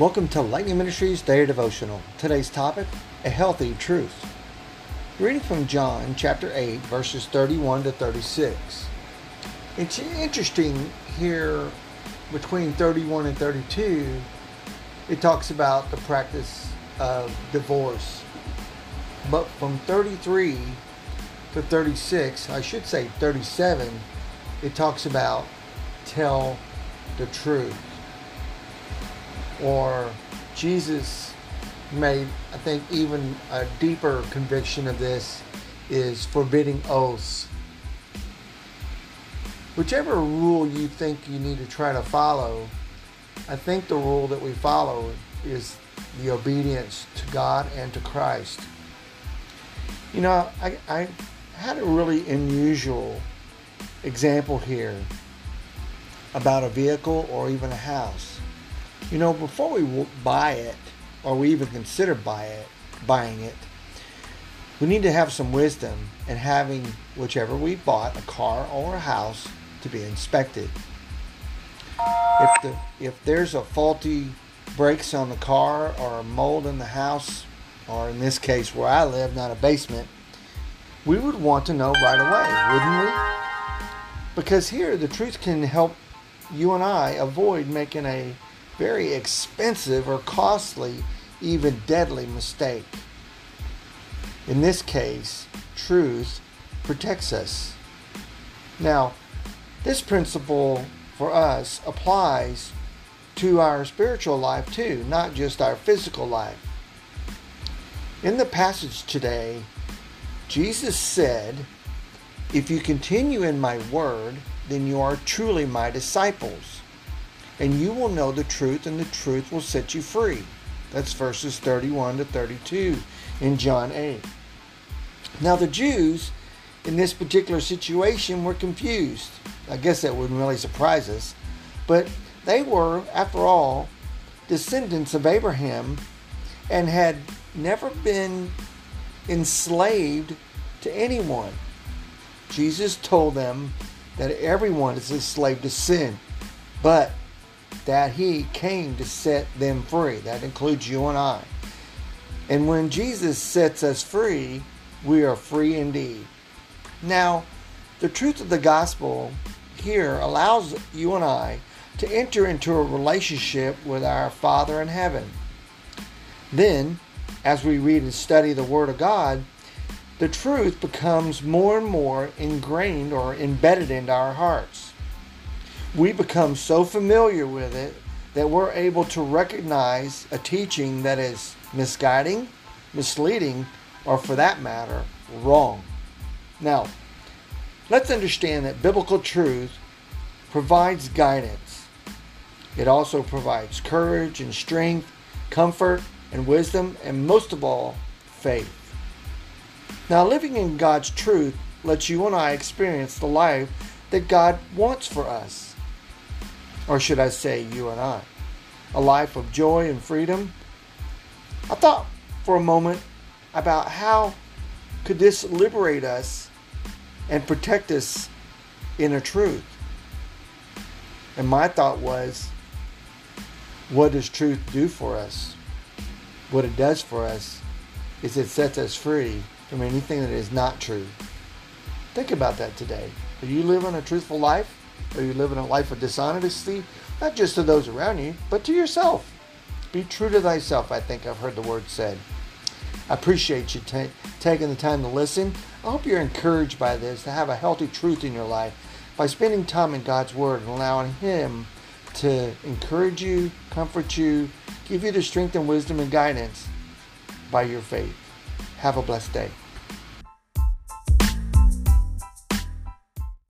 Welcome to Lightning Ministries Daily Devotional. Today's topic A Healthy Truth. Reading from John chapter 8, verses 31 to 36. It's interesting here between 31 and 32, it talks about the practice of divorce. But from 33 to 36, I should say 37, it talks about tell the truth or Jesus made, I think, even a deeper conviction of this is forbidding oaths. Whichever rule you think you need to try to follow, I think the rule that we follow is the obedience to God and to Christ. You know, I, I had a really unusual example here about a vehicle or even a house. You know, before we buy it, or we even consider buy it, buying it, we need to have some wisdom in having whichever we bought, a car or a house, to be inspected. If the if there's a faulty brakes on the car or a mold in the house, or in this case where I live, not a basement, we would want to know right away, wouldn't we? Because here the truth can help you and I avoid making a very expensive or costly, even deadly mistake. In this case, truth protects us. Now, this principle for us applies to our spiritual life too, not just our physical life. In the passage today, Jesus said, If you continue in my word, then you are truly my disciples and you will know the truth, and the truth will set you free. That's verses 31 to 32 in John 8. Now, the Jews in this particular situation were confused. I guess that wouldn't really surprise us. But they were, after all, descendants of Abraham and had never been enslaved to anyone. Jesus told them that everyone is a slave to sin, but that he came to set them free. That includes you and I. And when Jesus sets us free, we are free indeed. Now, the truth of the gospel here allows you and I to enter into a relationship with our Father in heaven. Then, as we read and study the Word of God, the truth becomes more and more ingrained or embedded into our hearts we become so familiar with it that we're able to recognize a teaching that is misguiding, misleading, or for that matter, wrong. Now, let's understand that biblical truth provides guidance. It also provides courage and strength, comfort and wisdom, and most of all, faith. Now, living in God's truth lets you and I experience the life that God wants for us or should I say, you and I, a life of joy and freedom. I thought for a moment about how could this liberate us and protect us in a truth. And my thought was, what does truth do for us? What it does for us is it sets us free from anything that is not true. Think about that today. Are you living a truthful life? Are you living a life of dishonesty? Not just to those around you, but to yourself. Be true to thyself, I think I've heard the word said. I appreciate you t- taking the time to listen. I hope you're encouraged by this to have a healthy truth in your life by spending time in God's Word and allowing Him to encourage you, comfort you, give you the strength and wisdom and guidance by your faith. Have a blessed day.